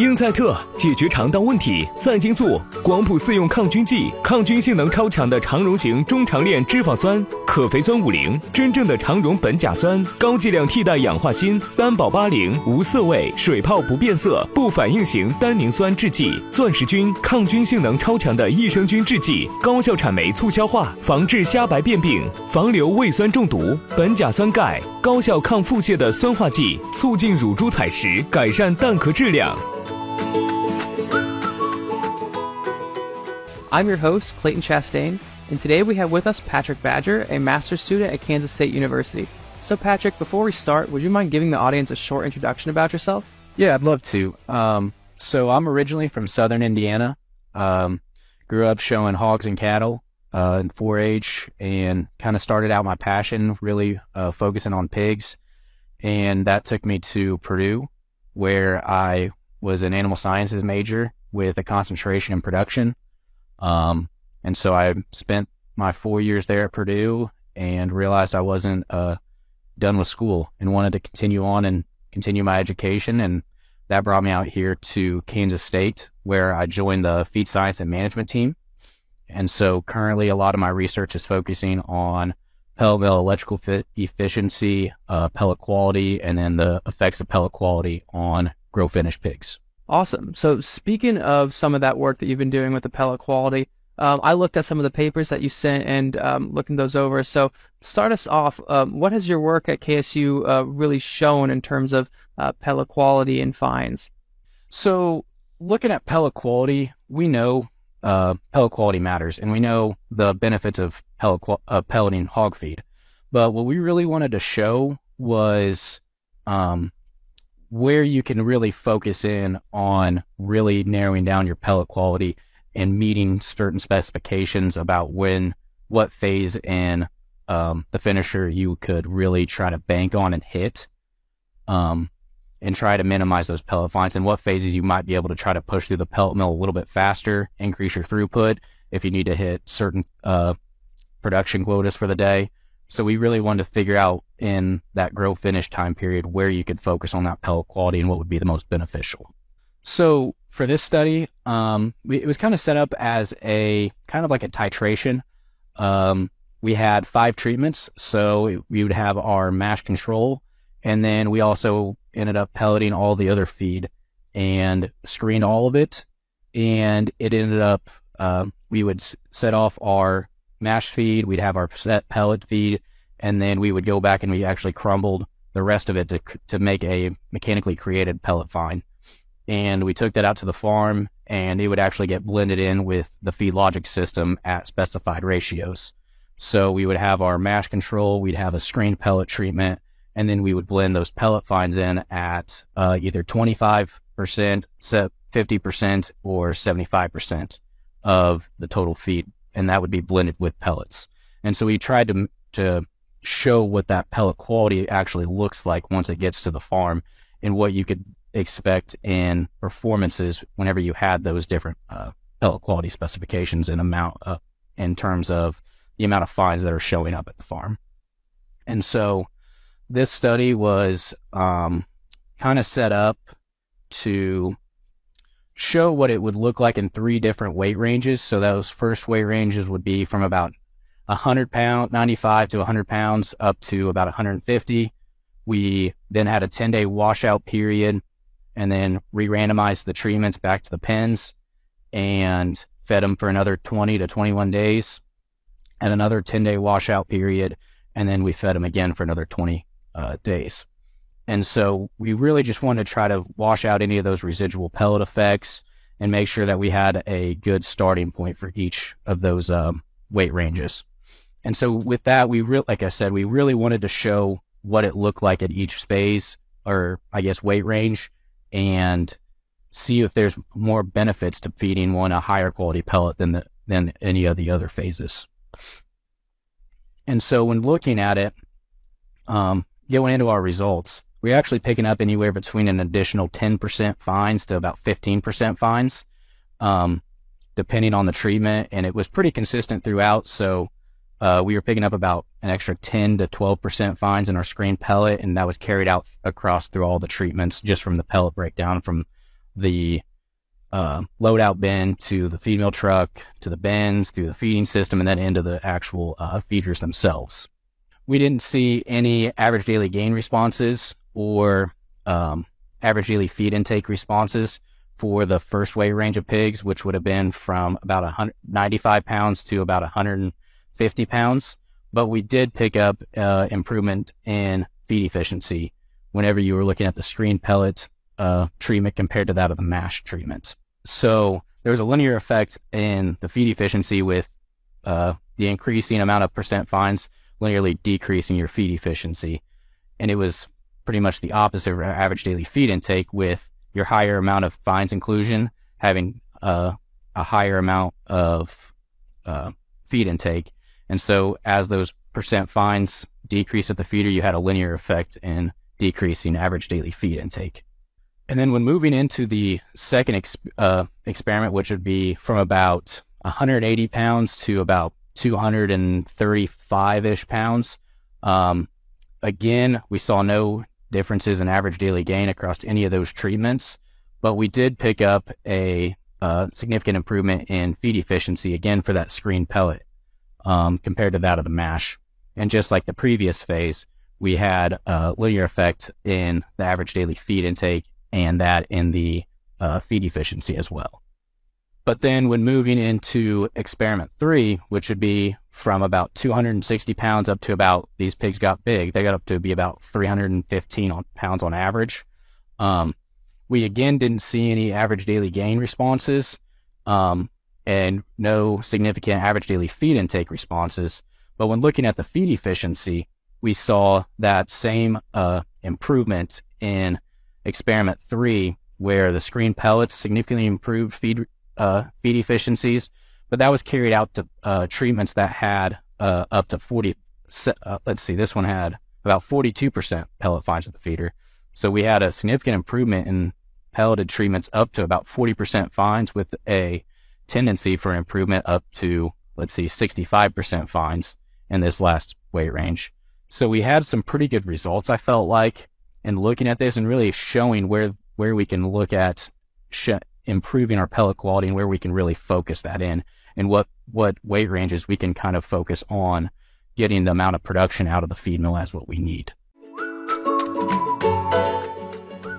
英赛特解决肠道问题，赛金素广谱四用抗菌剂，抗菌性能超强的肠溶型中长链脂肪酸，可肥酸五零，真正的肠溶苯甲酸，高剂量替代氧化锌，单保八零，无色味，水泡不变色，不反应型单宁酸制剂，钻石菌抗菌性能超强的益生菌制剂，高效产酶促消化，防治虾白变病，防流胃酸中毒，苯甲酸钙高效抗腹泻的酸化剂，促进乳猪采食，改善蛋壳质量。I'm your host, Clayton Chastain, and today we have with us Patrick Badger, a master's student at Kansas State University. So, Patrick, before we start, would you mind giving the audience a short introduction about yourself? Yeah, I'd love to. Um, so, I'm originally from southern Indiana. Um, grew up showing hogs and cattle uh, in 4 H and kind of started out my passion really uh, focusing on pigs. And that took me to Purdue, where I was an animal sciences major with a concentration in production. Um, and so I spent my four years there at Purdue and realized I wasn't uh, done with school and wanted to continue on and continue my education. And that brought me out here to Kansas State, where I joined the feed science and management team. And so currently, a lot of my research is focusing on pellet mill electrical fit efficiency, uh, pellet quality, and then the effects of pellet quality on grow finish pigs. Awesome. So, speaking of some of that work that you've been doing with the pellet quality, um, I looked at some of the papers that you sent and um, looking those over. So, start us off. Um, what has your work at KSU uh, really shown in terms of uh, pellet quality and fines? So, looking at pellet quality, we know uh, pellet quality matters, and we know the benefits of uh, pelleting hog feed. But what we really wanted to show was um, where you can really focus in on really narrowing down your pellet quality and meeting certain specifications about when, what phase in um, the finisher you could really try to bank on and hit, um, and try to minimize those pellet fines, and what phases you might be able to try to push through the pellet mill a little bit faster, increase your throughput if you need to hit certain uh, production quotas for the day. So we really wanted to figure out in that grow finish time period where you could focus on that pellet quality and what would be the most beneficial. So for this study, um, it was kind of set up as a kind of like a titration. Um, we had five treatments, so we would have our mash control, and then we also ended up pelleting all the other feed and screened all of it, and it ended up uh, we would set off our mash feed, we'd have our set pellet feed, and then we would go back and we actually crumbled the rest of it to, to make a mechanically created pellet fine. And we took that out to the farm and it would actually get blended in with the FeedLogic system at specified ratios. So we would have our mash control, we'd have a screen pellet treatment, and then we would blend those pellet fines in at uh, either 25%, 50%, or 75% of the total feed and that would be blended with pellets. And so we tried to to show what that pellet quality actually looks like once it gets to the farm and what you could expect in performances whenever you had those different uh, pellet quality specifications and amount uh, in terms of the amount of fines that are showing up at the farm. And so this study was um, kind of set up to show what it would look like in three different weight ranges. So those first weight ranges would be from about 100 pound, 95 to 100 pounds up to about 150. We then had a 10 day washout period and then re-randomized the treatments back to the pens. And fed them for another 20 to 21 days, and another 10 day washout period, and then we fed them again for another 20 uh, days. And so we really just wanted to try to wash out any of those residual pellet effects and make sure that we had a good starting point for each of those um, weight ranges. And so with that, we really, like I said, we really wanted to show what it looked like at each phase or I guess weight range and see if there's more benefits to feeding one a higher quality pellet than the, than any of the other phases. And so when looking at it, um, going into our results, we're actually picking up anywhere between an additional 10% fines to about 15% fines, um, depending on the treatment. And it was pretty consistent throughout. So uh, we were picking up about an extra 10 to 12% fines in our screen pellet, and that was carried out across through all the treatments just from the pellet breakdown from the uh, loadout bin to the feed mill truck to the bins through the feeding system and then into the actual uh, feeders themselves. We didn't see any average daily gain responses or um, average daily feed intake responses for the first weight range of pigs, which would have been from about 195 pounds to about 150 pounds, but we did pick up uh, improvement in feed efficiency whenever you were looking at the screen pellet uh, treatment compared to that of the mash treatment. So there was a linear effect in the feed efficiency with uh, the increasing amount of percent fines linearly decreasing your feed efficiency. And it was pretty much the opposite of average daily feed intake with your higher amount of fines inclusion having uh, a higher amount of uh, feed intake and so as those percent fines decreased at the feeder, you had a linear effect in decreasing average daily feed intake. And then when moving into the second uh, experiment, which would be from about 180 pounds to about 235 ish pounds, um, again, we saw no differences in average daily gain across any of those treatments, but we did pick up a uh, significant improvement in feed efficiency again for that screen pellet um, compared to that of the mash. And just like the previous phase, we had a linear effect in the average daily feed intake and that in the uh, feed efficiency as well. But then when moving into experiment three, which would be from about 260 pounds up to about, these pigs got big, they got up to be about 315 pounds on average. Um, we again didn't see any average daily gain responses. Um, and no significant average daily feed intake responses. But when looking at the feed efficiency, we saw that same uh, improvement in experiment three, where the screen pellets significantly improved feed uh, feed efficiencies, but that was carried out to uh, treatments that had uh, up to 40. Uh, let's see, this one had about 42% pellet fines at the feeder. So we had a significant improvement in pelleted treatments up to about 40% fines with a tendency for improvement up to, let's see, 65% fines in this last weight range. So we had some pretty good results, I felt like, in looking at this and really showing where, where we can look at sh- improving our pellet quality and where we can really focus that in and what, what weight ranges we can kind of focus on getting the amount of production out of the feed mill as what we need.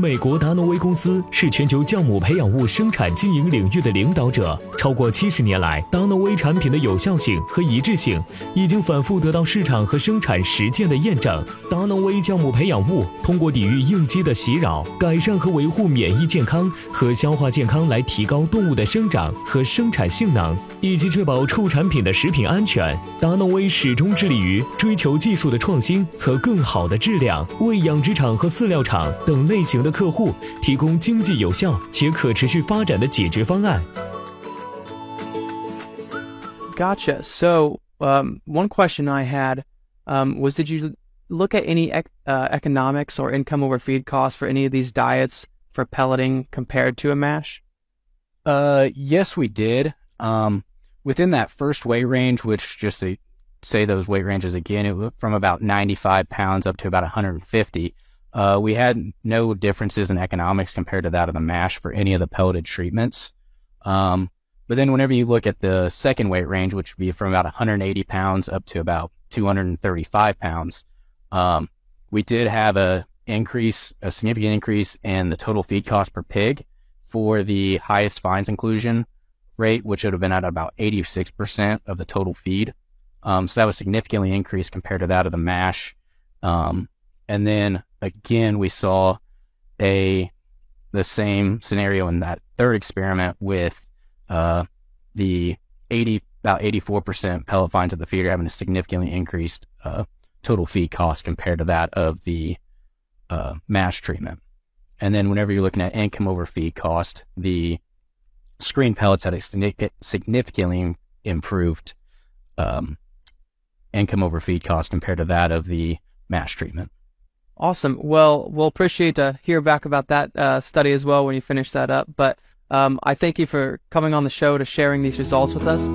美国达诺威公司是全球酵母培养物生产经营领域的领导者。超过七十年来，达诺威产品的有效性和一致性已经反复得到市场和生产实践的验证。达诺威酵母培养物通过抵御应激的袭扰，改善和维护免疫健康和消化健康，来提高动物的生长和生产性能，以及确保畜产品的食品安全。达诺威始终致力于追求技术的创新和更好的质量，为养殖场和饲料厂等类型的。客户提供经济有效且可持续发展的解决方案。Gotcha. So, um, one question I had um, was Did you look at any ec- uh, economics or income over feed costs for any of these diets for pelleting compared to a mash? Uh, yes, we did. Um, within that first weight range, which just to say those weight ranges again, it went from about 95 pounds up to about 150. Uh, we had no differences in economics compared to that of the mash for any of the pelleted treatments. Um, but then whenever you look at the second weight range, which would be from about 180 pounds up to about 235 pounds, um, we did have a increase, a significant increase in the total feed cost per pig for the highest fines inclusion rate, which would have been at about 86% of the total feed. Um, so that was significantly increased compared to that of the mash. Um, and then again, we saw a the same scenario in that third experiment with uh, the 80 about 84% pellet fines at the feeder having a significantly increased uh, total feed cost compared to that of the uh, mash treatment. And then whenever you're looking at income over feed cost, the screen pellets had a significantly improved um, income over feed cost compared to that of the mash treatment. Awesome. Well, we'll appreciate to hear back about that uh, study as well when you finish that up. But um, I thank you for coming on the show to sharing these results with us.